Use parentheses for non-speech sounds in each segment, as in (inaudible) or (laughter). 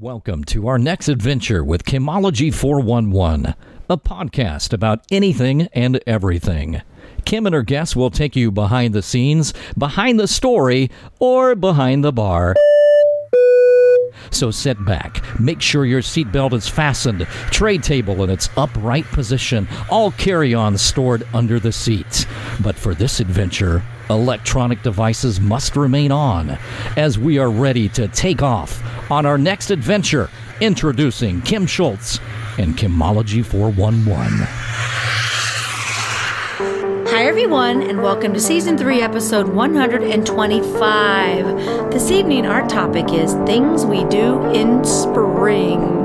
Welcome to our next adventure with Kimology 411, a podcast about anything and everything. Kim and her guests will take you behind the scenes, behind the story, or behind the bar. So sit back, make sure your seatbelt is fastened, tray table in its upright position, all carry ons stored under the seats. But for this adventure, electronic devices must remain on as we are ready to take off on our next adventure. Introducing Kim Schultz and Kimology 411. Hi, everyone, and welcome to season three, episode 125. This evening, our topic is things we do in spring.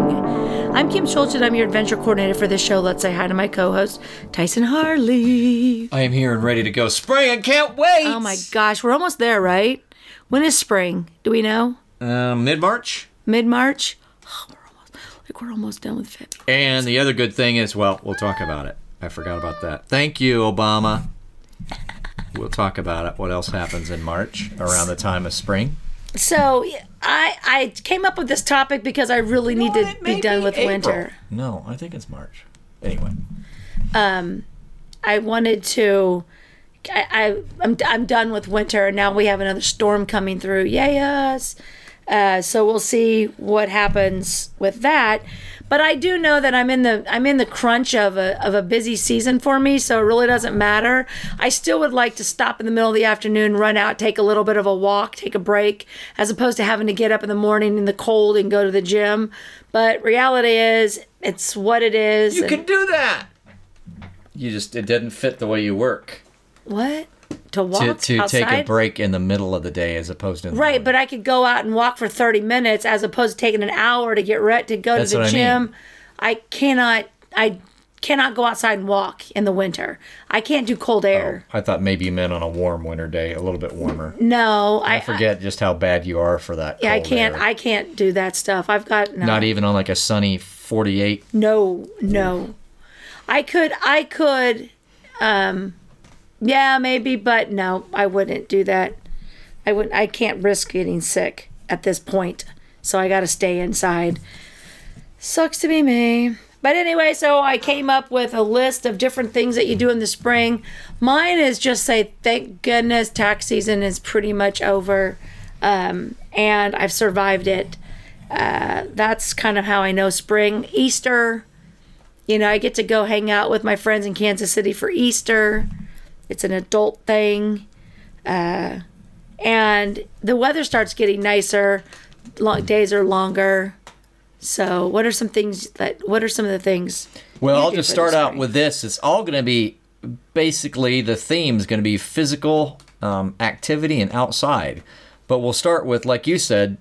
I'm Kim Schultz, and I'm your adventure coordinator for this show. Let's say hi to my co host, Tyson Harley. I am here and ready to go spring. I can't wait. Oh my gosh, we're almost there, right? When is spring? Do we know? Uh, Mid March. Mid March? Oh, we're almost like we're almost done with February. And the other good thing is, well, we'll talk about it. I forgot about that. Thank you, Obama. We'll talk about it. What else happens in March around the time of spring? So I I came up with this topic because I really need to be done be with April. winter. No, I think it's March. Anyway, um, I wanted to. I, I I'm I'm done with winter. Now we have another storm coming through. Yay us! Uh, so we'll see what happens with that. But I do know that I'm in the I'm in the crunch of a of a busy season for me, so it really doesn't matter. I still would like to stop in the middle of the afternoon, run out, take a little bit of a walk, take a break, as opposed to having to get up in the morning in the cold and go to the gym. But reality is, it's what it is. you and- can do that. You just it didn't fit the way you work what to to walk to outside? take a break in the middle of the day as opposed to Right, but I could go out and walk for 30 minutes as opposed to taking an hour to get ready to go That's to the what I gym. mean. I cannot I cannot go outside and walk in the winter. I can't do cold air. I thought maybe you meant on a warm winter day, a little bit warmer. No, I, I forget just how bad you are for that. yeah, I can't air. I can't do that stuff. I've got no. Not even on like a sunny 48. No, no. I could I could um yeah, maybe, but no, I wouldn't do that. I wouldn't I can't risk getting sick at this point. So I got to stay inside. Sucks to be me. But anyway, so I came up with a list of different things that you do in the spring. Mine is just say, thank goodness tax season is pretty much over, um, and I've survived it. Uh, that's kind of how I know spring. Easter, you know, I get to go hang out with my friends in Kansas City for Easter. It's an adult thing. Uh, and the weather starts getting nicer. Long days are longer. So, what are some things that? What are some of the things? Well, I'll just start out with this. It's all going to be basically the theme is going to be physical um, activity and outside. But we'll start with, like you said,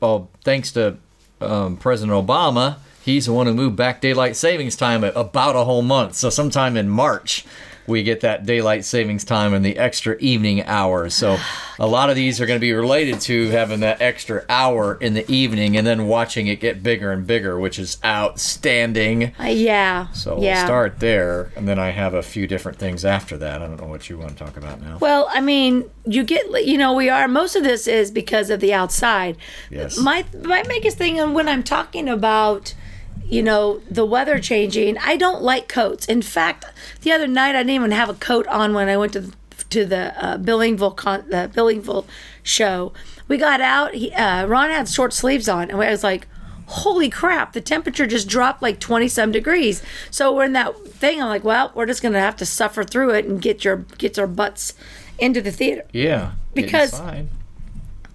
well, thanks to um, President Obama, he's the one who moved back daylight savings time about a whole month. So sometime in March, we get that daylight savings time and the extra evening hours. So a lot of these are going to be related to having that extra hour in the evening and then watching it get bigger and bigger, which is outstanding. Uh, yeah. So yeah. we'll start there, and then I have a few different things after that. I don't know what you want to talk about now. Well, I mean, you get, you know, we are, most of this is because of the outside. Yes. My, my biggest thing when I'm talking about, you know, the weather changing, I don't like coats. In fact, the other night I didn't even have a coat on when I went to the, to the uh, Billingville con- the Billingville show. We got out. He, uh, Ron had short sleeves on, and I was like, "Holy crap!" The temperature just dropped like twenty some degrees. So we're in that thing. I'm like, "Well, we're just gonna have to suffer through it and get your get our butts into the theater." yeah, Because-.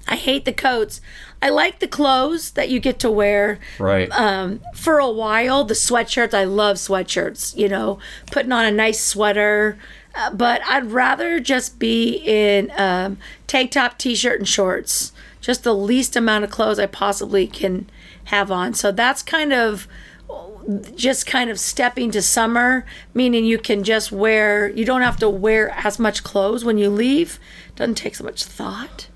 I hate the coats. I like the clothes that you get to wear right, um, for a while. The sweatshirts, I love sweatshirts. You know, putting on a nice sweater. Uh, but I'd rather just be in um, tank top, t-shirt, and shorts. Just the least amount of clothes I possibly can have on. So that's kind of just kind of stepping to summer, meaning you can just wear. You don't have to wear as much clothes when you leave. Doesn't take so much thought.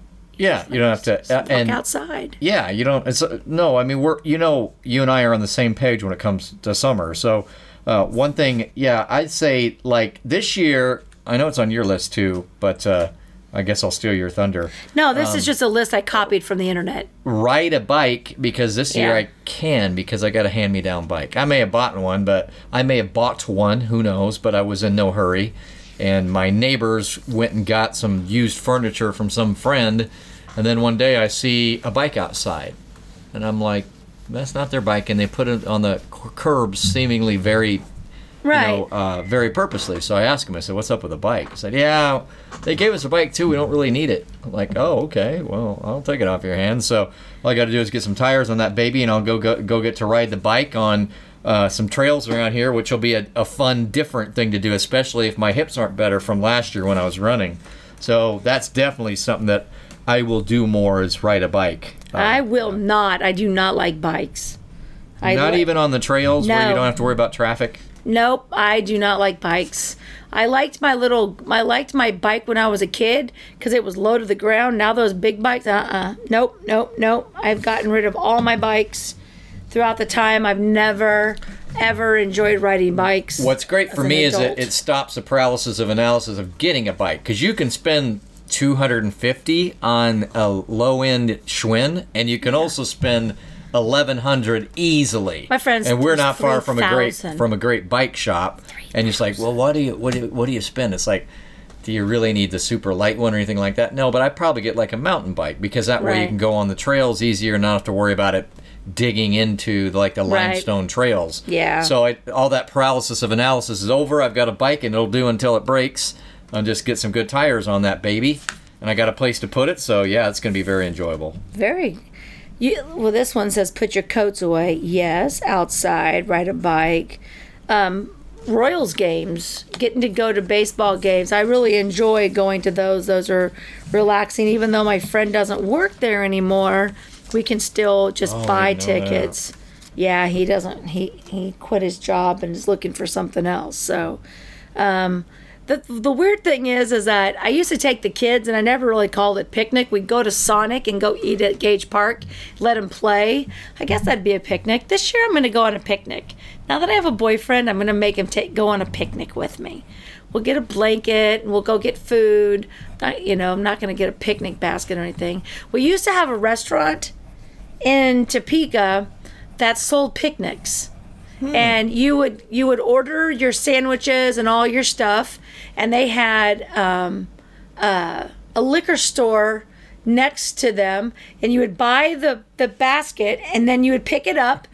Yeah. You don't have to, uh, and outside. yeah, you don't. It's uh, no. I mean, we're you know, you and I are on the same page when it comes to summer. So uh, one thing, yeah, I'd say like this year. I know it's on your list too, but uh, I guess I'll steal your thunder. No, this Um, is just a list I copied from the internet. Ride a bike because this year I can because I got a hand me down bike. I may have bought one, but I may have bought one, who knows, but I was in no hurry. And my neighbors went and got some used furniture from some friend. And then one day I see a bike outside. And I'm like, that's not their bike. And they put it on the c- curbs, seemingly very Right. you know, uh, very purposely. So I asked him, I said, "What's up with the bike?" He said, "Yeah, they gave us a bike too. We don't really need it." I'm like, "Oh, okay. Well, I'll take it off your hands." So all I got to do is get some tires on that baby, and I'll go go, go get to ride the bike on uh, some trails around here, which will be a, a fun, different thing to do, especially if my hips aren't better from last year when I was running. So that's definitely something that I will do more is ride a bike. Uh, I will not. I do not like bikes. I not li- even on the trails where you don't have to worry about traffic. Nope, I do not like bikes. I liked my little, I liked my bike when I was a kid because it was low to the ground. Now those big bikes, uh, uh nope, nope, nope. I've gotten rid of all my bikes throughout the time. I've never, ever enjoyed riding bikes. What's great for me is it, it stops the paralysis of analysis of getting a bike because you can spend 250 on a low end Schwinn and you can also spend 1100 easily. My friend's and we're not far from a great from a great bike shop. And it's like, well, what do you what do you, what do you spend? It's like. Do you really need the super light one or anything like that? No, but I probably get like a mountain bike because that way you can go on the trails easier and not have to worry about it digging into like the Right. limestone trails. Yeah. So I, all that paralysis of analysis is over. I've got a bike and it'll do until it breaks. I'll just get some good tires on that baby, and I got a place to put it. So yeah, it's going to be very enjoyable. Very. You, well, this one says put your coats away. Yes, outside, ride a bike. Um, Royals games, getting to go to baseball games. I really enjoy going to those. Those are relaxing. Even though my friend doesn't work there anymore, we can still just Oh, buy didn't that. tickets. Yeah, he doesn't. He he quit his job and is looking for something else. So, um, the the weird thing is, is that I used to take the kids, and I never really called it picnic. We'd go to Sonic and go eat at Gage Park, let them play. I guess that'd be a picnic. This year, I'm going to go on a picnic. Now that I have a boyfriend, I'm going to make him take go on a picnic with me. We'll get a blanket and we'll go get food. You know, I'm not going to get a picnic basket or anything. We used to have a restaurant in Topeka that sold picnics and you would you would order your sandwiches and all your stuff. And they had um, uh, a liquor store next to them. And you would buy the the basket and then you would pick it up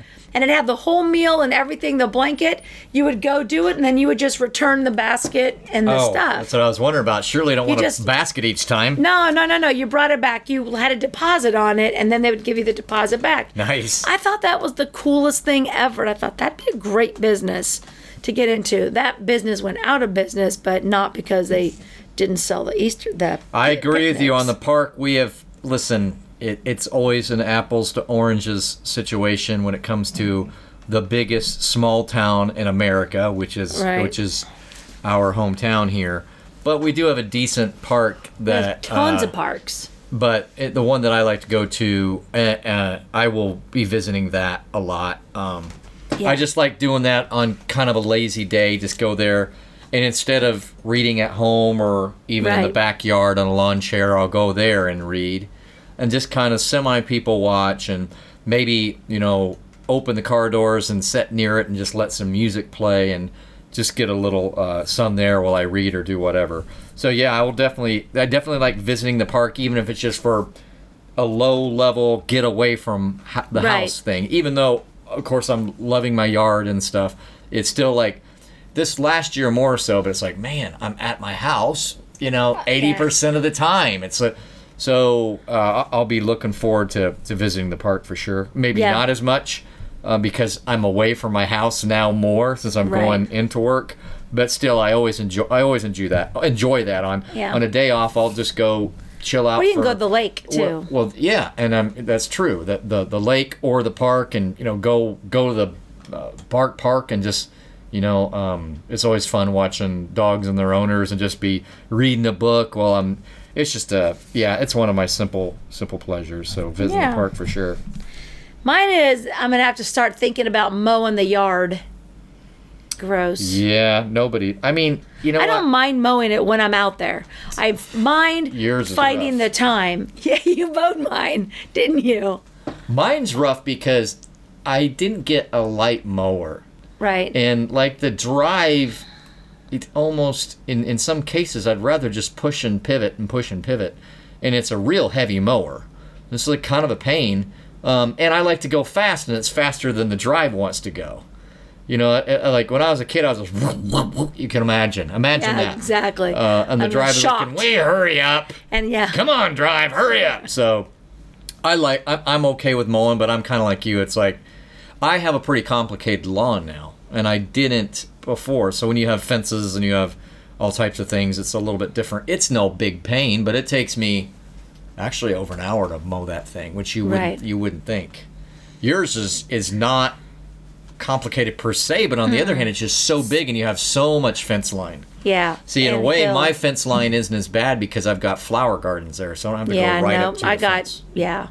and it had the whole meal and everything the blanket you would go do it and then you would just return the basket and the oh, stuff that's what I was wondering about. Surely don't want just- a basket each time. no no no no you brought it back you had a deposit on it and then they would give you the deposit back Nice. I thought that was the coolest thing ever. I thought that'd be a great business to get into. That business went out of business, but not because they didn't sell the Easter. The I agree with you on the park. We have listen. It, it's always an apples to oranges situation when it comes to the biggest small town in America, which is Right. which is our hometown here. But we do have a decent park that tons uh, of parks. but it, the one that I like to go to, uh, uh, I will be visiting that a lot. Um, Yeah. I just like doing that on kind of a lazy day. Just go there, and instead of reading at home or even in the backyard on a lawn chair, I'll go there and read, and just kind of semi people watch, and maybe you know open the car doors and sit near it and just let some music play and just get a little uh, sun there while I read or do whatever. So yeah, I will definitely. I definitely like visiting the park, even if it's just for a low level get away from the Right. house thing. Even though, of course, I'm loving my yard and stuff, it's still like this last year more so. But it's like, man, I'm at my house. You know, eighty percent of the time. It's a so uh, I'll be looking forward to to visiting the park for sure. Maybe Yeah. not as much uh, because I'm away from my house now more since I'm Right. going into work. But still, I always enjoy. I always enjoy that. Enjoy that on Yeah. on a day off. I'll just go chill out. Or you can for- go to the lake too. well, well, yeah, and um, that's true. That the the lake or the park, and you know, go go to the uh, park park and just you know, um, it's always fun watching dogs and their owners and just be reading a book while I'm. It's just a yeah, it's one of my simple simple pleasures. So visiting Yeah. the park for sure. Mine is I'm gonna have to start thinking about mowing the yard. Gross. Yeah, nobody. I mean, You know I don't mind mowing it when I'm out there. I mind Yours rough. the time. (laughs) Yeah, you mowed mine, didn't you? Mine's rough because I didn't get a light mower. Right. and like the drive it almost in in some cases i'd rather just push and pivot and push and pivot. And it's a real heavy mower. This is like kind of a pain. Um, and i like to go fast and it's faster than the drive wants to go. You know like when i was a kid i was just you can imagine. Imagine yeah, that. exactly. uh, and the I'm drive is like, "Can we hurry up. And yeah, come on drive hurry up. So i like I- i'm okay with mowing but i'm kind of like you. It's like i have a pretty complicated lawn now and i didn't before so when you have fences and you have all types of things it's a little bit different it's no big pain but it takes me actually over an hour to mow that thing which you wouldn't Right. you wouldn't think yours is is not complicated per se but on the other hand it's just so big and you have so much fence line yeah. See, in a way, hill. my fence line isn't as bad because I've got flower gardens there, so I don't have to yeah, go right no, up to the I got fence. yeah,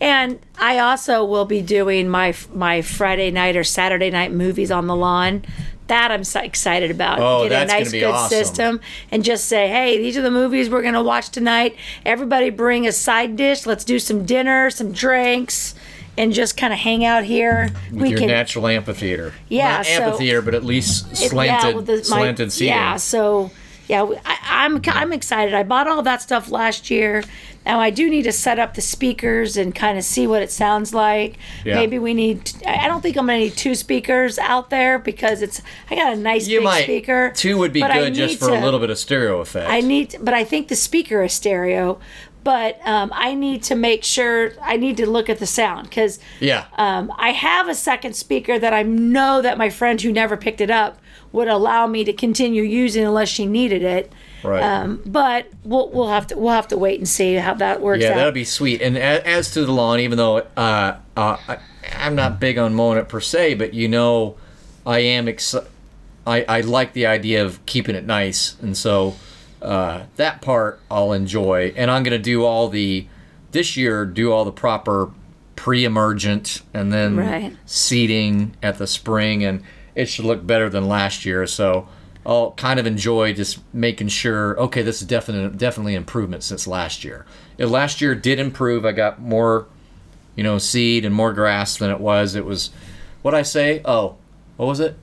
and I also will be doing my my Friday night or Saturday night movies on the lawn. That I'm so excited about. Oh, Get that's a nice good awesome. system and just say, hey, these are the movies we're gonna watch tonight. Everybody bring a side dish. Let's do some dinner, some drinks, and just kind of hang out here. With your natural amphitheater. Yeah, Not so- amphitheater, but at least It- slanted, with the- my- slanted seating. Yeah, so yeah, I, I'm I'm excited. I bought all that stuff last year. Now I do need to set up the speakers and kind of see what it sounds like. Yeah. Maybe we need. I don't think I'm gonna need two speakers out there because it's. I got a nice You big might. speaker. Two would be good just for a little bit of stereo effect. I need, but I think the speaker is stereo. But um, I need to make sure. I need to look at the sound because yeah. um, I have a second speaker that I know that my friend who never picked it up would allow me to continue using unless she needed it. right. Um, but we'll we'll have to we'll have to wait and see how that works yeah, out. that'd be sweet. And a- as to the lawn, even though uh, uh, I, I'm not big on mowing it per se, but you know, I am excited. I, I like the idea of keeping it nice, and so uh, that part I'll enjoy. And I'm gonna do all the this year, do all the proper pre-emergent, and then Right. seeding at the spring, and it should look better than last year. So I'll kind of enjoy just making sure. Okay, this is definitely definitely improvement since last year. Uh, last year did improve. I got more, you know, seed and more grass than it was. It was what I say. Oh, what was it?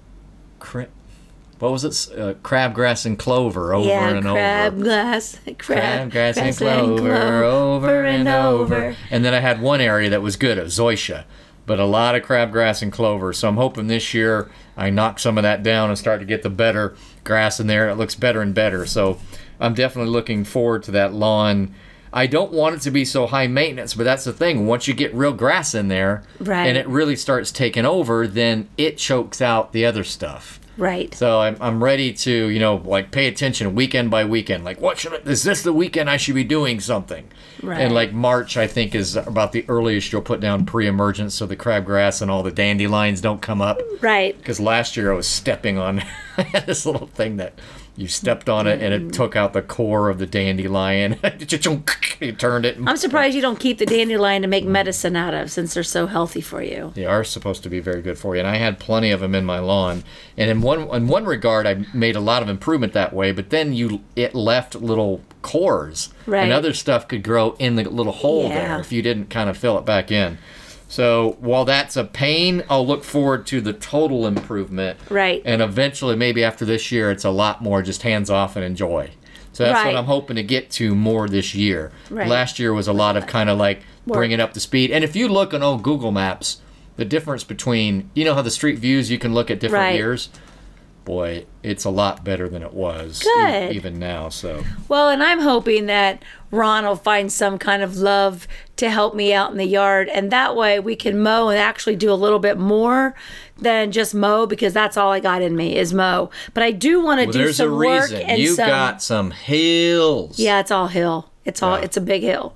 What was it? Uh, crabgrass and clover over yeah, and crab over. glass, crab, Crab, grass, and clover, over and over. over. And then I had one area that was good, of zoysia, but a lot of crabgrass and clover. So I'm hoping this year I knock some of that down and start to get the better grass in there. It looks better and better. So I'm definitely looking forward to that lawn. I don't want it to be so high maintenance, but that's the thing. Once you get real grass in there Right. and it really starts taking over, then it chokes out the other stuff. Right. So I'm, I'm ready to, you know, like pay attention weekend by weekend. Like, what should I, is this the weekend I should be doing something? Right. And like March, I think is about the earliest you'll put down pre-emergence so the crabgrass and all the dandelions don't come up. Right. Because last year I was stepping on (laughs) this little thing that you stepped on it and Mm. it took out the core of the dandelion. (laughs) you turned it. I'm surprised you don't keep the dandelion to make medicine out of since they're so healthy for you. They are supposed to be very good for you, and I had plenty of them in my lawn. And in one in one regard, I made a lot of improvement that way. But then you it left little cores, Right. and other stuff could grow in the little hole Yeah. there if you didn't kind of fill it back in. So while that's a pain, I'll look forward to the total improvement. Right. And eventually, maybe after this year, it's a lot more just hands off and enjoy. So that's Right. what I'm hoping to get to more this year. Right. Last year was a lot of kind of like Work. bringing up the speed. And if you look on old Google Maps, the difference between you know how the street views you can look at different Right. years. Boy, it's a lot better than it was e- even now. So Well, and I'm hoping that Ron will find some kind of love to help me out in the yard, and that way we can mow and actually do a little bit more than just mow because that's all I got in me is mow. But I do want to well, do there's a some work reason and you some. got some hills. Yeah, it's all hill. It's all it's a big hill.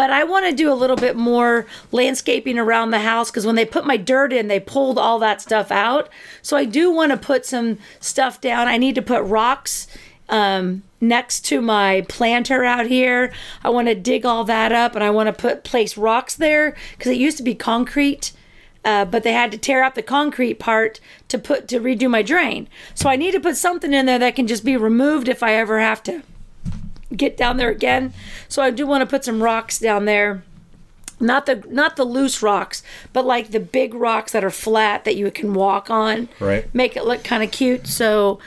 But I want to do a little bit more landscaping around the house because when they put my dirt in, they pulled all that stuff out. So I do want to put some stuff down. I need to put rocks um, next to my planter out here. I want to dig all that up and I want to put place rocks there because it used to be concrete. Uh, but they had to tear out the concrete part to put to redo my drain. So I need to put something in there that can just be removed if I ever have to get down there again. So I do want to put some rocks down there. Not the not the loose rocks, but like the big rocks that are flat that you can walk on. Right. Make it look kind of cute. So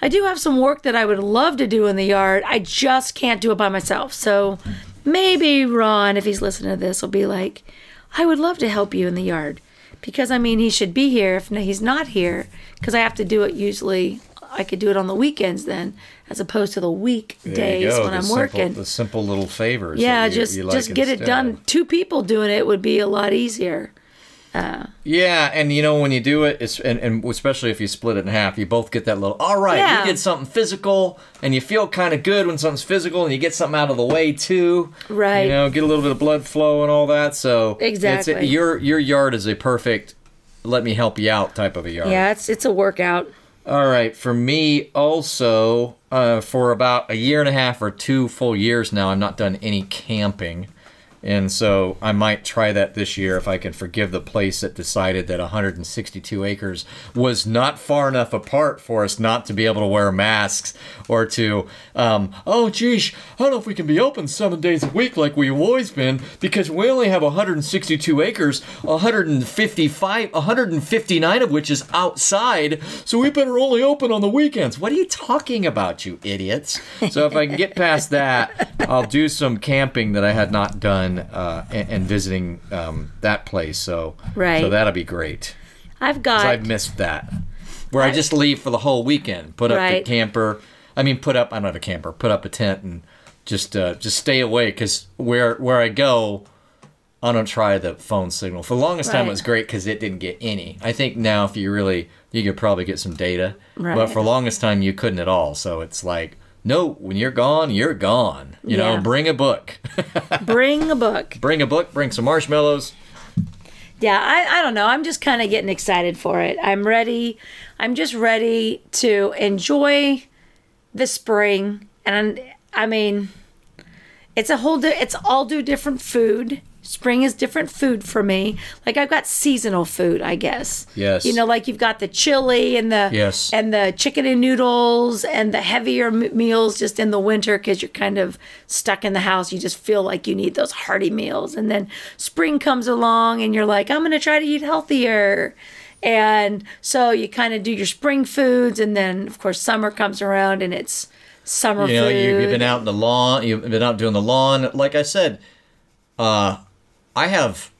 I do have some work that I would love to do in the yard. I just can't do it by myself. So maybe Ron, if he's listening to this, will be like, I would love to help you in the yard. Because I mean, he should be here if he's not here, because I have to do it usually. I could do it on the weekends then, as opposed to the weekdays go, when the I'm simple- working. The simple little favors. Yeah, you- just you like just get it done. Two people doing it would be a lot easier. Yeah, and you know when you do it, it's and, and especially if you split it in half, you both get that little. All right, Yeah. we did something physical, and you feel kind of good when something's physical, and you get something out of the way too. Right. You know, get a little bit of blood flow and all that. So Exactly. it's, your your yard is a perfect. Let me help you out type of a yard. Yeah, it's it's a workout. All right, for me also, uh, for about a year and a half or two full years now, I've not done any camping. And so I might try that this year if I can forgive the place that decided that 162 acres was not far enough apart for us not to be able to wear masks or to, um, oh, geez, I don't know if we can be open seven days a week like we've always been because we only have 162 acres, 155, 159 of which is outside, so we better only open on the weekends. What are you talking about, you idiots? So if I can get past that, I'll do some camping that I had not done uh, and, and visiting um, that place. So Right. so that'll be great. I've got I've missed that. Where I just leave for the whole weekend, put up Right. the camper. I mean, put up. I don't have a camper. Put up a tent and just uh, just stay away because where where I go, I don't try the phone signal. For the longest time, it was great because it didn't get any. I think now, if you really, you could probably get some data. Right. But for the longest time, you couldn't at all. So it's like, no, when you're gone, you're gone. You know, bring a book. (laughs) bring a book. bring a book. Bring some marshmallows. Yeah, I, I don't know. I'm just kind of getting excited for it. I'm ready. I'm just ready to enjoy the spring. And I mean, it's a whole, di- it's all do different food. Spring is different food for me. Like I've got seasonal food, I guess. Yes. You know, like you've got the chili and the Yes. and the chicken and noodles and the heavier m- meals just in the winter because you're kind of stuck in the house. You just feel like you need those hearty meals. And then spring comes along and you're like, I'm going to try to eat healthier. And so you kind of do your spring foods. And then, of course, summer comes around and it's summer you know, food. you, you've been out in the lawn. You've been out doing the lawn. Like I said, uh, I have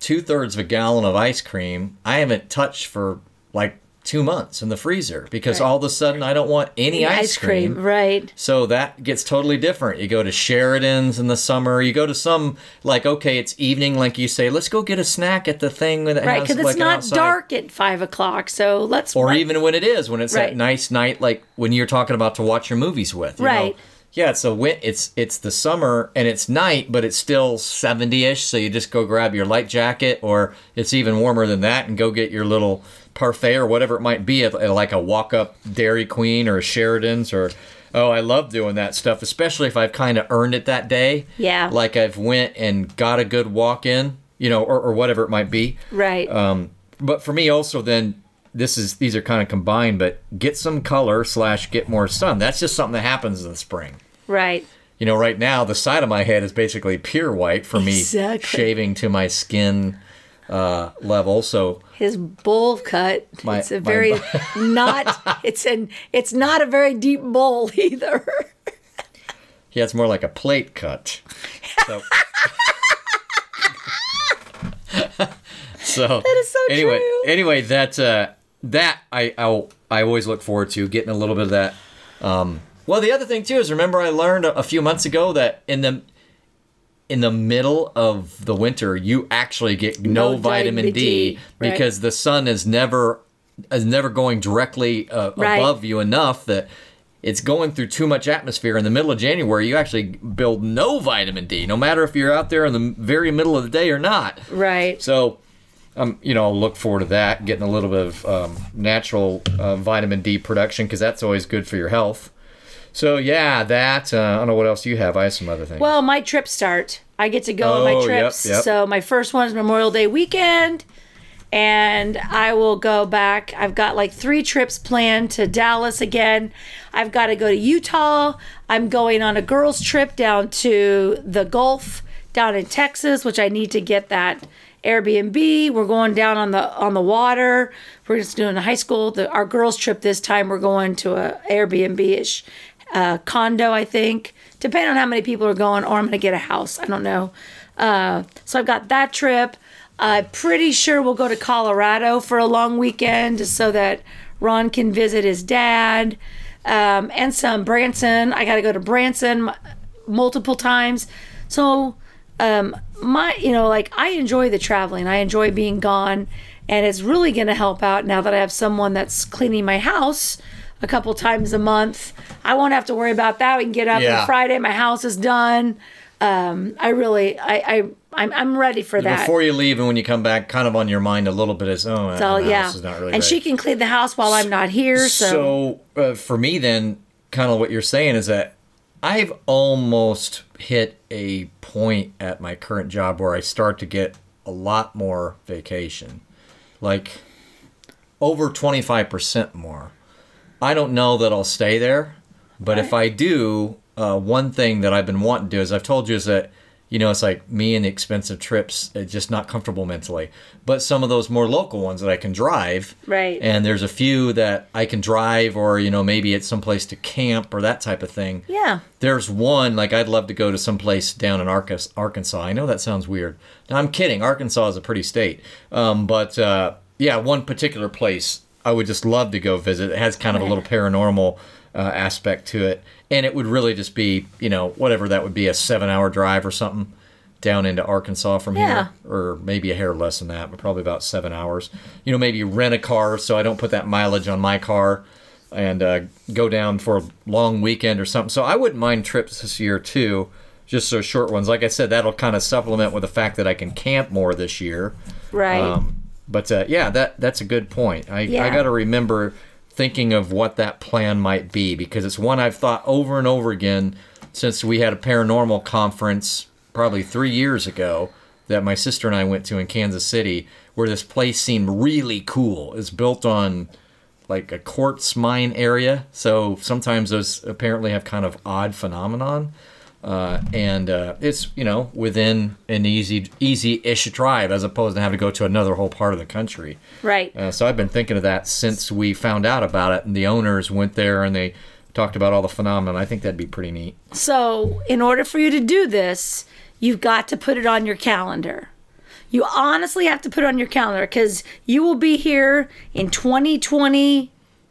two thirds of a gallon of ice cream. I haven't touched for like two months in the freezer because Right. all of a sudden I don't want any ice, cream. Right. So that gets totally different. You go to Sheridan's in the summer. You go to some like okay, it's evening, like you say. Let's go get a snack at the thing that Right. Because it's not outside- dark at five o'clock. So let's. or let- even when it is, when it's that nice night, like when you're talking about to watch your movies with, you know? Yeah, it's a win- it's it's the summer and it's night, but it's still seventy ish. So you just go grab your light jacket, or it's even warmer than that, and go get your little parfait or whatever it might be, at, at like a walk up Dairy Queen or a Sheridan's or. Oh, I love doing that stuff, especially if I've kind of earned it that day. Yeah. Like I've went and got a good walk in, you know, or, or whatever it might be. Right. Um, but for me also then this is these are kind of combined, but get some color slash get more sun. That's just something that happens in the spring. right. You know, right now the side of my head is basically pure white for me Exactly. shaving to my skin uh, level. So his bowl cut. My- it's a very (laughs) not. It's an. It's not a very deep bowl (laughs) either. yeah, it's more like a plate cut. So, (laughs) so That is so anyway, true. anyway, that uh, that I I'll, I always look forward to getting a little bit of that. Um, well, the other thing too is remember I learned a, a few months ago that in the in the middle of the winter you actually get no, No vitamin vitamin D, D, right. because the sun is never is never going directly uh, Right. above you enough that it's going through too much atmosphere in the middle of January you actually build no vitamin D no matter if you're out there in the very middle of the day or not Right. so um, you know I'll look forward to that getting a little bit of um, natural uh, vitamin D production because that's always good for your health so yeah that uh, I don't know what else you have I have some other things Well, my trips start. I get to go on Oh, my yep, trips. yep. So my first one is Memorial Day weekend, and I will go back. I've got like three trips planned to Dallas again. I've got to go to Utah. I'm going on a girls' trip down to the Gulf down in Texas, which I need to get that Airbnb. We're going down on the on the water. We're just doing a high school. The, our girls' trip this time, we're going to a Airbnb ish uh, condo, I think. Depending on how many people are going, or I'm to get a house. I don't know. Uh, so I've got that trip. I'm pretty sure we'll go to Colorado for a long weekend so that Ron can visit his dad um, and some Branson. I got to go to Branson multiple times. So, um, my, you know, like I enjoy the traveling, I enjoy being gone, and it's really going to help out now that I have someone that's cleaning my house a couple times a month. I won't have to worry about that. We can get up Yeah. on Friday, my house is done. Um, I really, I, I, I'm, I'm ready for that. Before you leave and when you come back, kind of on your mind a little bit is, oh, So yeah, house is not really and great. she can clean the house while I'm not here. So, So uh, for me, then, kind of what you're saying is that I've almost hit a point at my current job where I start to get a lot more vacation, like over 25% more. I don't know that I'll stay there, but if I do, uh, one thing that I've been wanting to do is I've told you is that you know it's like me and the expensive trips, it's just not comfortable mentally. But some of those more local ones that I can drive, Right. And there's a few that I can drive, or you know maybe it's someplace to camp or that type of thing. yeah, There's one like I'd love to go to some place down in Arkansas. I know that sounds weird. No, I'm kidding. Arkansas is a pretty state, um, but uh, yeah, one particular place I would just love to go visit. It has kind of a little paranormal uh, aspect to it, and it would really just be you know whatever that would be a seven hour drive or something down into Arkansas from Yeah. here, or maybe a hair less than that, but probably about seven hours. You know, maybe rent a car so I don't put that mileage on my car and uh, go down for a long weekend or something. So I wouldn't mind trips this year too, just so short ones. Like I said, that'll kind of supplement with the fact that I can camp more this year. right. Um, but uh, yeah, that that's a good point. I, I got to remember thinking of what that plan might be because it's one I've thought over and over again since we had a paranormal conference probably three years ago that my sister and I went to in Kansas City, where this place seemed really cool. It's built on like a quartz mine area, so sometimes those apparently have kind of odd phenomenon. Uh, and uh, it's you know within an easy easy-ish drive as opposed to having to go to another whole part of the country. right. Uh, so I've been thinking of that since we found out about it, and the owners went there and they talked about all the phenomenon. I think that'd be pretty neat. So, in order for you to do this, you've got to put it on your calendar. You honestly have to put it on your calendar because you will be here in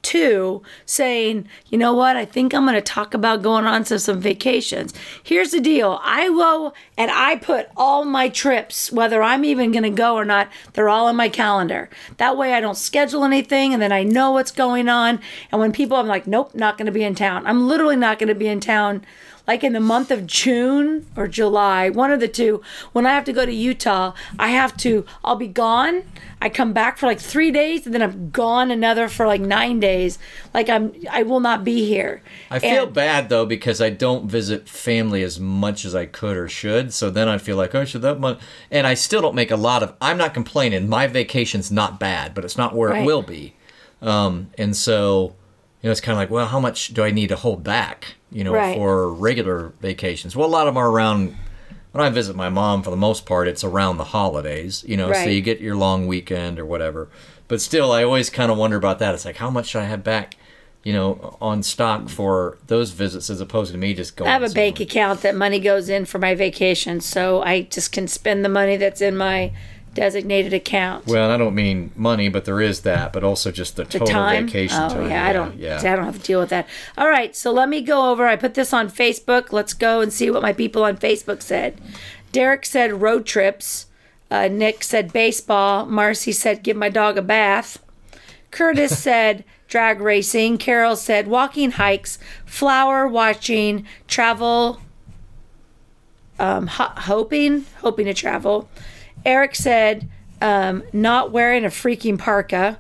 2022 saying, you know what, I think I'm going to talk about going on to some vacations. Here's the deal I go and I put all my trips, whether I'm even going to go or not, they're all in my calendar. That way I don't schedule anything and then I know what's going on. And when people, I'm like, nope, not going to be in town. I'm literally not going to be in town like in the month of June or July, one of the two, when I have to go to Utah, I have to, I'll be gone. I come back for like three days and then I'm gone another for like nine days. Like I'm, I will not be here. I feel And- bad though because I don't visit family as much as I could or should. So then I feel like oh, should that month? And I still don't make a lot of. I'm not complaining. My vacation's not bad, but it's not where Right. it will be. Um, and so you know, it's kind of like, well, how much do I need to hold back? You know, Right. for regular vacations. Well, a lot of them are around. When I visit my mom, for the most part, it's around the holidays. You know, so you get your long weekend or whatever. But still, I always kind of wonder about that. It's like, how much should I have back? You know, on stock for those visits as opposed to me just going. I have a bank account that money goes in for my vacation, so I just can spend the money that's in my designated account. Well, and I don't mean money, but there is that, but also just the, the total time. vacation oh time. yeah, I don't. Yeah. I don't have to deal with that. All right, so let me go over. I put this on Facebook. Let's go and see what my people on Facebook said. Derek said road trips. Uh, Nick said baseball. Marcy said give my dog a bath. Curtis (laughs) said drag racing. Carol said walking hikes, flower watching, travel. Um, ho- hoping, hoping to travel. Eric said um, not wearing a freaking parka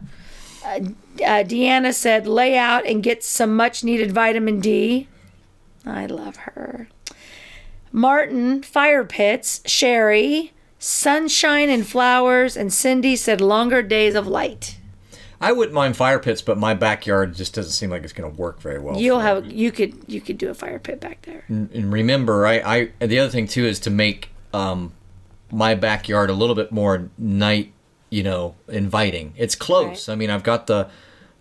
uh, Deanna said, lay out and get some much needed vitamin D. I love her. Martin, fire pits. Sherry, sunshine and flowers, and Cindy said longer days of light. I wouldn't mind fire pits, but my backyard just doesn't seem like it's going to work very well. You'll have it. you could you could do a fire pit back there. and remember, I, I the other thing too is to make um, my backyard a little bit more night, you know, inviting. It's close. Right. I mean, I've got the,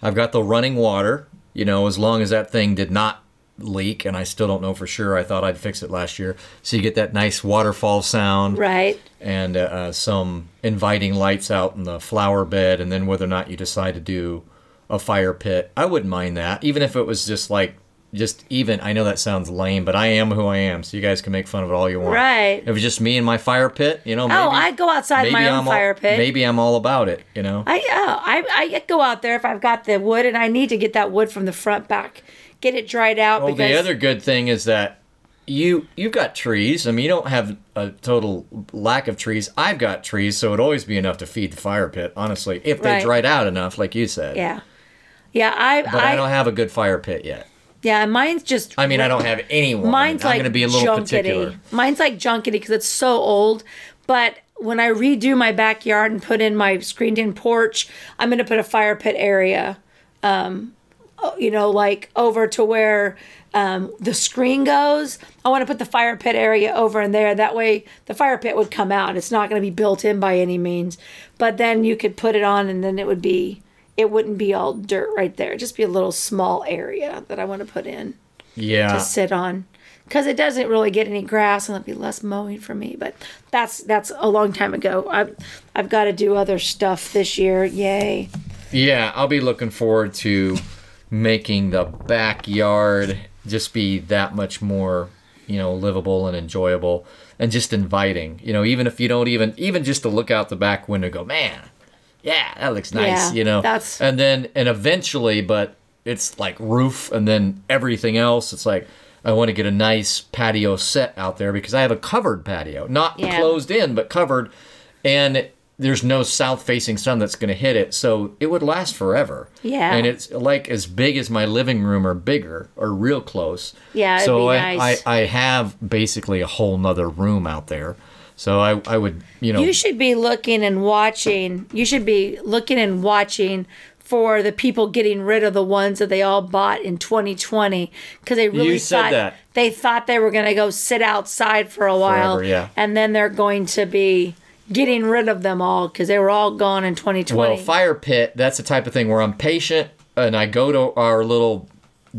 I've got the running water. You know, as long as that thing did not leak, and I still don't know for sure. I thought I'd fix it last year, so you get that nice waterfall sound Right. and uh, uh, some inviting lights out in the flower bed, and then whether or not you decide to do a fire pit, I wouldn't mind that, even if it was just like just even. I know that sounds lame, but I am who I am, so you guys can make fun of it all you want. Right. If it was just me and my fire pit, you know, oh, maybe, oh, I'd go outside my own I'm all- fire pit. Maybe I'm all about it, you know. I yeah, I I go out there if I've got the wood and I need to get that wood from the front back, get it dried out. Well, because the other good thing is that you you've got trees. I mean, you don't have a total lack of trees. I've got trees, so it'd always be enough to feed the fire pit. Honestly, if they Right. dried out enough, like you said. yeah, yeah, I But I, don't have a good fire pit yet. Yeah, mine's just. I mean, I don't have anyone. Mine's I'm like going to be a little junkety. particular. Mine's like junkety because it's so old. But when I redo my backyard and put in my screened-in porch, I'm going to put a fire pit area. Um, you know, like over to where um, the screen goes. I want to put the fire pit area over in there. That way, the fire pit would come out. It's not going to be built in by any means, but then you could put it on, and then it would be. It wouldn't be all dirt right there. It'd just be a little small area that I want to put in Yeah. to sit on because it doesn't really get any grass and there'll be less mowing for me but that's that's a long time ago i've i've got to do other stuff this year yay Yeah, I'll be looking forward to making the backyard just be that much more, you know, livable and enjoyable and just inviting. You know, even if you don't even even just to look out the back window and go, "Man, yeah, that looks nice," Yeah, you know. that's- And then and eventually, but it's like roof and then everything else, it's like I want to get a nice patio set out there because I have a covered patio, not Yeah. closed in, but covered and there's no south facing sun that's going to hit it so it would last forever Yeah. and it's like as big as my living room or bigger or real close Yeah, so be I, nice. I i have basically a whole nother room out there so i i would you know you should be looking and watching you should be looking and watching for the people getting rid of the ones that they all bought in 2020 because they really thought that. they thought they were going to go sit outside for a while Forever, yeah. and then they're going to be getting rid of them all because they were all gone in 2020 well fire pit that's the type of thing where i'm patient and i go to our little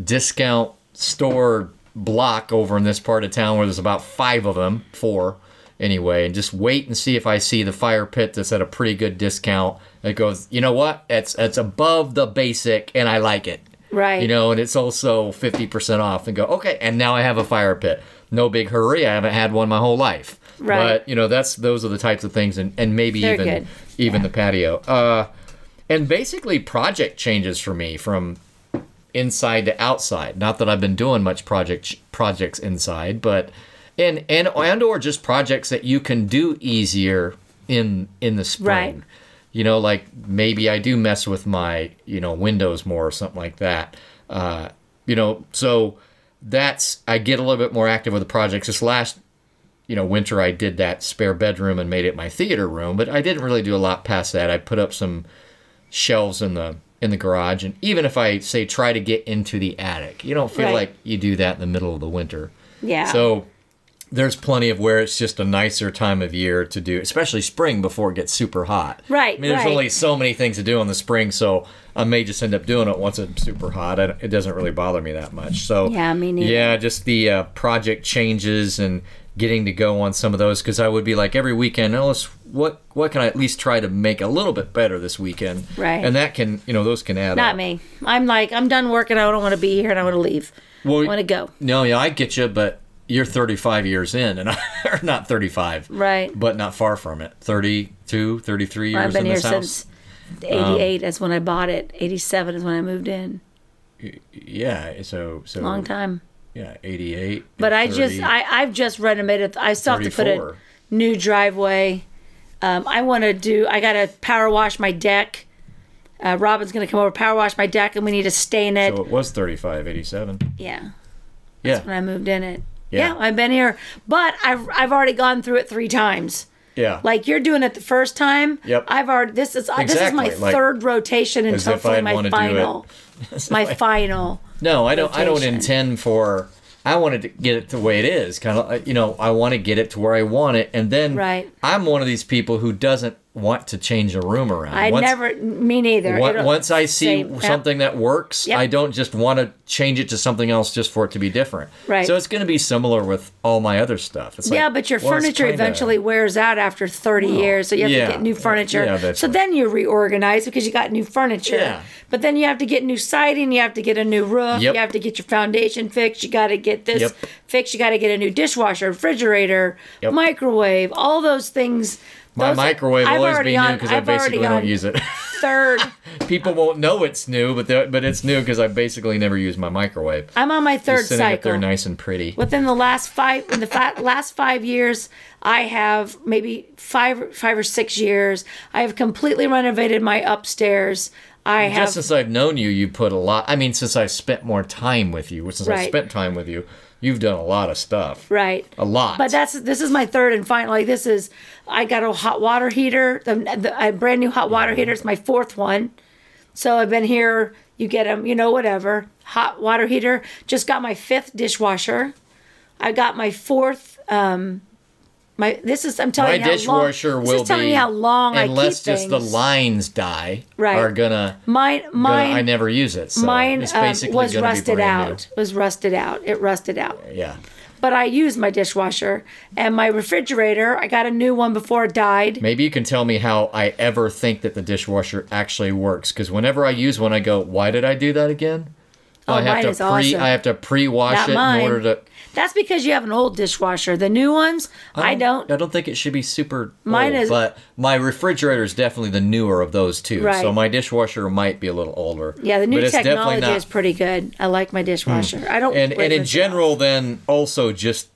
discount store block over in this part of town where there's about five of them four anyway and just wait and see if i see the fire pit that's at a pretty good discount. It goes you know what? It's it's above the basic and i like it. Right. you know and it's also 50% off and go okay and now i have a fire pit. No big hurry i haven't had one my whole life. Right. but you know that's those are the types of things and, and maybe They're even good. even the patio. Uh and basically project changes for me from inside to outside. Not that i've been doing much project projects inside but and and and or just projects that you can do easier in in the spring. Right. you know like maybe i do mess with my you know windows more or something like that. Uh you know so that's i get a little bit more active with the projects. This last you know winter i did that spare bedroom and made it my theater room but i didn't really do a lot past that. I put up some shelves in the in the garage. And even if i say try to get into the attic you don't feel Right. like you do that in the middle of the winter. Yeah. So there's plenty of where it's just a nicer time of year to do, especially spring before it gets super hot. Right, I mean, there's right. only so many things to do in the spring, so I may just end up doing it once it's super hot. It doesn't really bother me that much. So Yeah, me neither. Yeah, just the uh, project changes and getting to go on some of those because I would be like every weekend, oh, let's, what what can I at least try to make a little bit better this weekend? Right. And that can, you know, those can add up. not up. me i'm like i'm done working i don't want to be here and i want to leave Well, i want to go No, yeah, I get you, but you're 35 years in, and (laughs) I, or not 35, Right. But not far from it. 32, 33 years i've been in here this house. since 88 is when i bought it 87 is when i moved in Yeah, so so long time Yeah, 88. But and I just I I've just renovated. I still have to put a new driveway. Um, I want to do. I got to power wash my deck. Uh, Robin's gonna come over power wash my deck, and we need to stain it. So it was 35, 87. yeah, Yeah. when I moved in it. Yeah. Yeah. I've been here, but I've I've already gone through it three times. Yeah. Like you're doing it the first time. Yep. I've already. This is this is my like- third rotation and hopefully my wanna do it. final. (laughs) my final. No, I don't. I don't intend for. I wanted to get it the way it is. Kind of, you know, I want to get it to where I want it, and then Right. I'm one of these people who doesn't want to change a room around. I Once- never. Me neither. Once, once I see say, something that works, Yep. I don't just want to change it to something else just for it to be different. Right. So it's going to be similar with all my other stuff. It's like, yeah, but your well, furniture kinda- eventually wears out after 30 years, so you have yeah. to get new furniture. Yeah, so right. then you reorganize because you got new furniture. Yeah. But then you have to get new siding, you have to get a new roof, Yep. you have to get your foundation fixed, you got to get this Yep. fixed, you got to get a new dishwasher, refrigerator, microwave, all those things. My Those- microwave will always be new because I basically don't use it. (laughs) Third, People won't know it's new, but but it's new because I basically never use my microwave. I'm on my third Just sitting up there nice and pretty. within the last five in the fa- last five years i have maybe five five or six years i have completely renovated my upstairs i have Just since I've known you, you put a lot. I mean, since I've spent more time with you, since I Right. spent time with you, you've done a lot of stuff. right. A lot. but that's this is my third and final like this is i got a hot water heater the, the, a brand new hot water heater it's my fourth one. So i've been here you get them you know whatever. Hot water heater just got my fifth dishwasher. I got my fourth um my this is i'm telling my you how dishwasher long, will this is telling be you how long unless i keep just the lines die. Right. Are gonna. Mine, gonna- mine, I never use it. So mine it's um, was gonna be rusted new. out. Was rusted out. It rusted out. Yeah. But I use my dishwasher and my refrigerator. I got a new one before it died. Maybe you can tell me how I ever think that the dishwasher actually works. Because whenever I use one, I go, "Why did I do that again?" Oh, I have mine to is pre. awesome. I have to pre-wash Not it mine. in order to. That's because you have an old dishwasher. The new ones, I don't. I don't think it should be super. Mine old, is- But my refrigerator is definitely the newer of those two. Right. So my dishwasher might be a little older. Yeah, the new but it's definitely technology not- Hmm. is pretty good. I like my dishwasher. I don't. and and in general off. then also just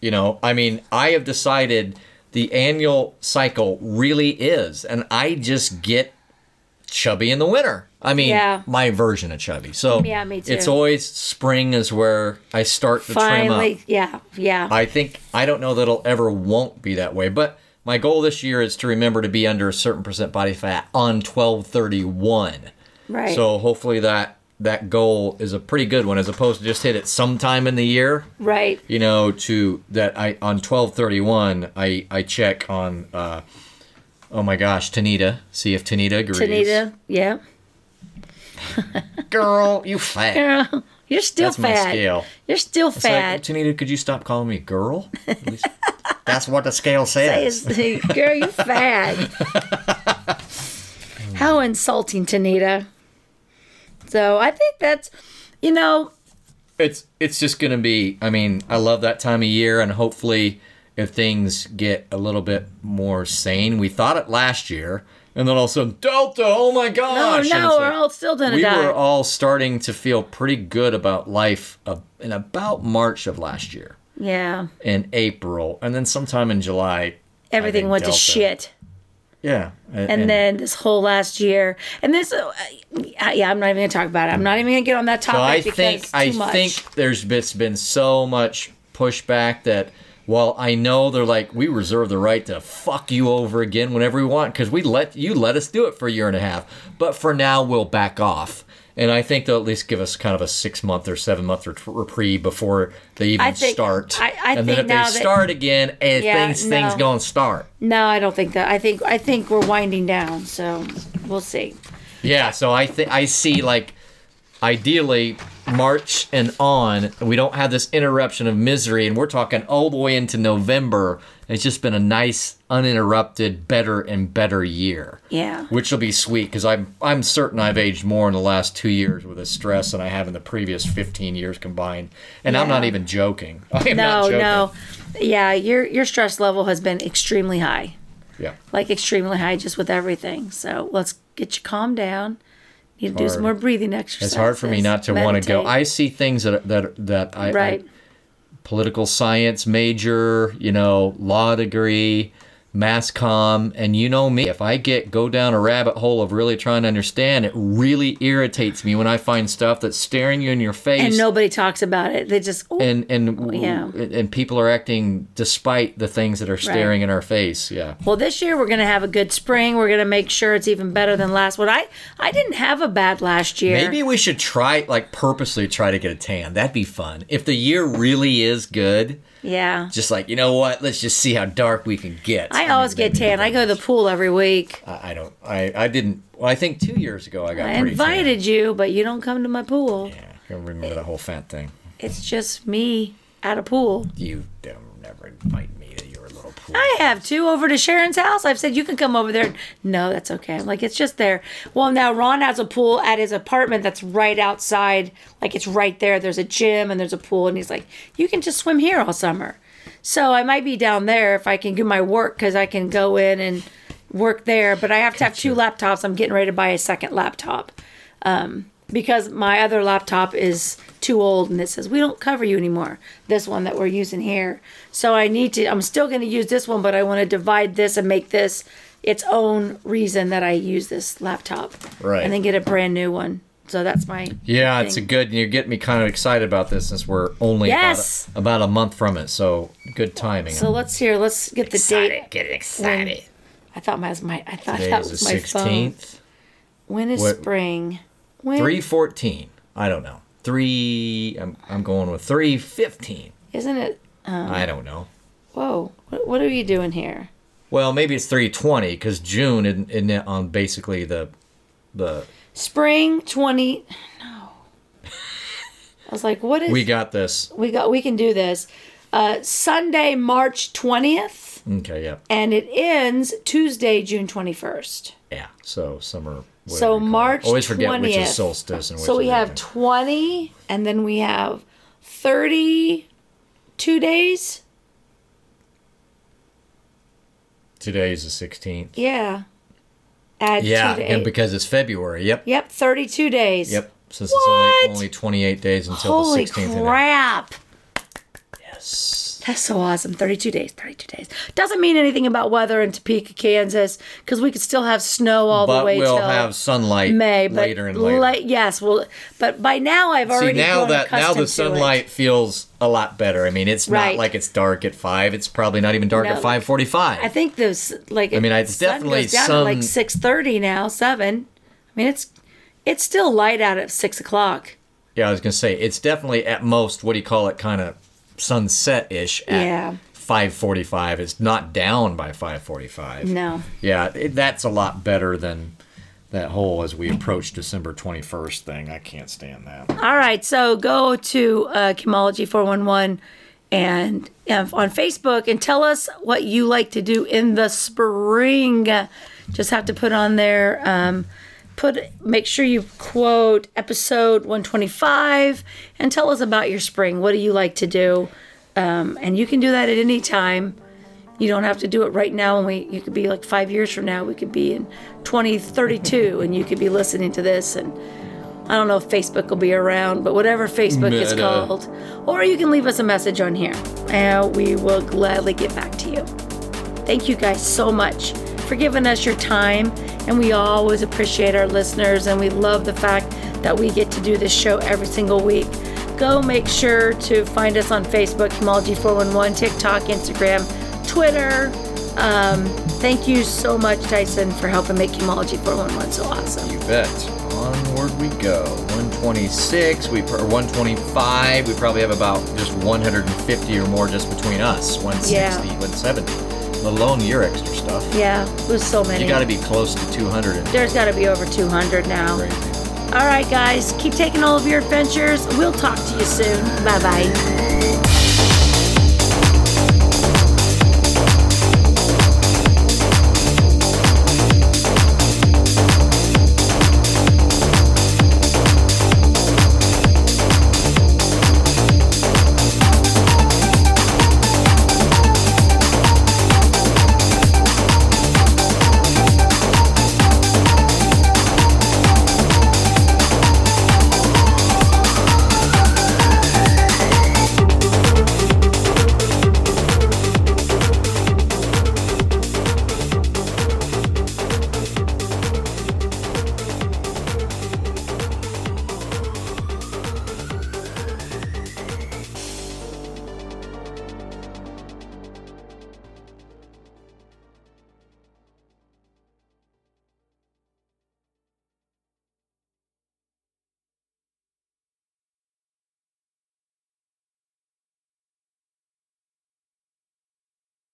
you know i mean i have decided the annual cycle really is and i just get chubby in the winter i mean Yeah. my version of chubby so Yeah, me too. it's always spring is where i start to trim finally, up yeah, yeah. i think i don't know that it'll ever won't be that way but my goal this year is to remember to be under a certain percent body fat on 1231 right. so hopefully that that goal is a pretty good one as opposed to just hit it sometime in the year right. you know to that i on 1231 i i check on uh oh my gosh tanita see if tanita agrees Tanita, yeah. (laughs) girl you fat Girl, You're still that's my fat. scale You're still It's like, fat. tanita could you stop calling me girl At (laughs) least- that's what the scale says Is- Girl, you fat. (laughs) How insulting, Tanita. So I think that's, you know, it's it's just gonna be i mean i love that time of year and hopefully if things get a little bit more sane we thought it last year and then all of a sudden delta oh my no, gosh And no, we're like- all still gonna we die. were all starting to feel pretty good about life in about March of last year, yeah, in April, and then sometime in July. Everything went Delta- to shit. Yeah, And, then this whole last year, and this, uh, yeah, I'm not even gonna talk about it. I'm not even gonna get on that so topic I because think I much. think there's been so much pushback that while I know they're like we reserve the right to fuck you over again whenever we want because we let you let us do it for a year and a half, but for now we'll back off. And I think they'll at least give us kind of a six month or seven month reprieve before they even think- start. I- I and then if they that- start again, and Yeah, things things no. gonna start. no, I don't think that. I think I think we're winding down. So we'll see. Yeah, so I think I see like ideally March and on, we don't have this interruption of misery, and we're talking all the way into November. It's just been a nice, uninterrupted, better and better year. Yeah. Which will be sweet because I'm I'm certain I've aged more in the last two years with this stress than I have in the previous 15 years combined, and I'm not even joking. (laughs) I am No, not joking. no. Yeah, your your stress level has been extremely high. Yeah. Like extremely high just with everything. So let's get you calmed down. Need to do some more breathing exercises. It's hard for me not to want to go. I see things that that that I, I political science major, you know, law degree, mass comm, and you know me. If I get go down a rabbit hole of really trying to understand, it really irritates me when I find stuff that's staring you in your face. And nobody talks about it. They just oh, and and Oh, yeah. and people are acting despite the things that are staring in our face. Yeah. Well, this year we're going to have a good spring. We're going to make sure it's even better than last one. I I didn't have a bad last year. Maybe we should try like purposely try to get a tan. That'd be fun. If the year really is good, Yeah. just like you know what, let's just see how dark we can get. I always get tan. I go to the pool every week. I, I don't. I I didn't. Well, I think two years ago I got I invited you, but you don't come to my pool. Yeah, I remember the whole fat thing. It's just me at a pool. You don't never invite me to your little pool. I have two over to Sharon's house. I've said you can come over there. No, that's okay. I'm like it's just there. Well, now Ron has a pool at his apartment that's right outside. Like it's right there. There's a gym and there's a pool, and he's like, you can just swim here all summer. So I might be down there if I can do my work because I can go in and work there. But I have to have two laptops. I'm getting ready to buy a second laptop um, because my other laptop is too old and it says we don't cover you anymore. This one that we're using here. So I need to. I'm still going to use this one, but I want to divide this and make this its own reason that I use this laptop. Right. And then get a brand new one. So that's my. Yeah, it's a good. You're getting me kind of excited about this since we're only Yes. about, a, about a month from it. So good timing. So let's hear. Let's get the date. Get excited. I thought my was my. I thought Today that is was the my phone. When is What- spring? When Three fourteen. I don't know. Three. I'm I'm going with three fifteen. isn't it? I don't know. Whoa! What, what are you doing here? Well, maybe it's three twenty because June isn't it on basically the the Spring twenty. No. (laughs) I was like, what is? we got this. we got we can do this uh, sunday march 20th Okay, yeah, and it ends tuesday june 21st yeah. So summer. So you call it. march Always forget 20th which is solstice and which so we have anything. 20 and then we have 32 days today is the sixteenth. yeah add Yeah, and because it's February. Yep. yep 32 days Yep. Since What? it's only, only 28 days until holy the 16th. crap Yes. That's so awesome. 32 days, 32 days. Doesn't mean anything about weather in Topeka, Kansas, because we could still have snow all But the way we'll till have sunlight May. But later and later. late- yes, well, but by now I've See already now grown that now the sunlight feels a lot better. I mean, it's Right. not like it's dark at five. It's probably not even dark No. at five forty-five. I think those like I mean, it's sun definitely goes down at like six thirty now, seven. I mean, it's it's still light out at six o'clock. yeah, I was gonna say it's definitely at most what do you call it, kind of sunset-ish at Yeah. five forty-five. It's not down by five forty-five. No, Yeah, it, that's a lot better than that whole as we approach December twenty-first thing. I can't stand that. All right, so go to uh, Kimology 411 and uh, on Facebook and tell us what you like to do in the spring. Just have to put on there. Um, put make sure you quote episode 125 and tell us about your spring. What do you like to do? Um, and you can do that at any time. You don't have to do it right now. And we, you could be like five years from now. We could be in 2032, and you could be listening to this and. I don't know if Facebook will be around, but whatever Facebook is called. Or you can leave us a message on here, and we will gladly get back to you. Thank you guys so much for giving us your time, and we always appreciate our listeners, and we love the fact that we get to do this show every single week. Go make sure to find us on Facebook, Kimology411, TikTok, Instagram, Twitter. Um, thank you so much, Tyson, for helping make Kimology411 so awesome. You bet. Onward we go. 126, we pr- or 125. We probably have about just 150 or more just between us. 160, Yeah. 170. Let alone your extra stuff. Yeah, it was so many. You got to be close to 200 There's got to be over 200 now. crazy. All right, guys, keep taking all of your adventures. We'll talk to you soon. Bye bye.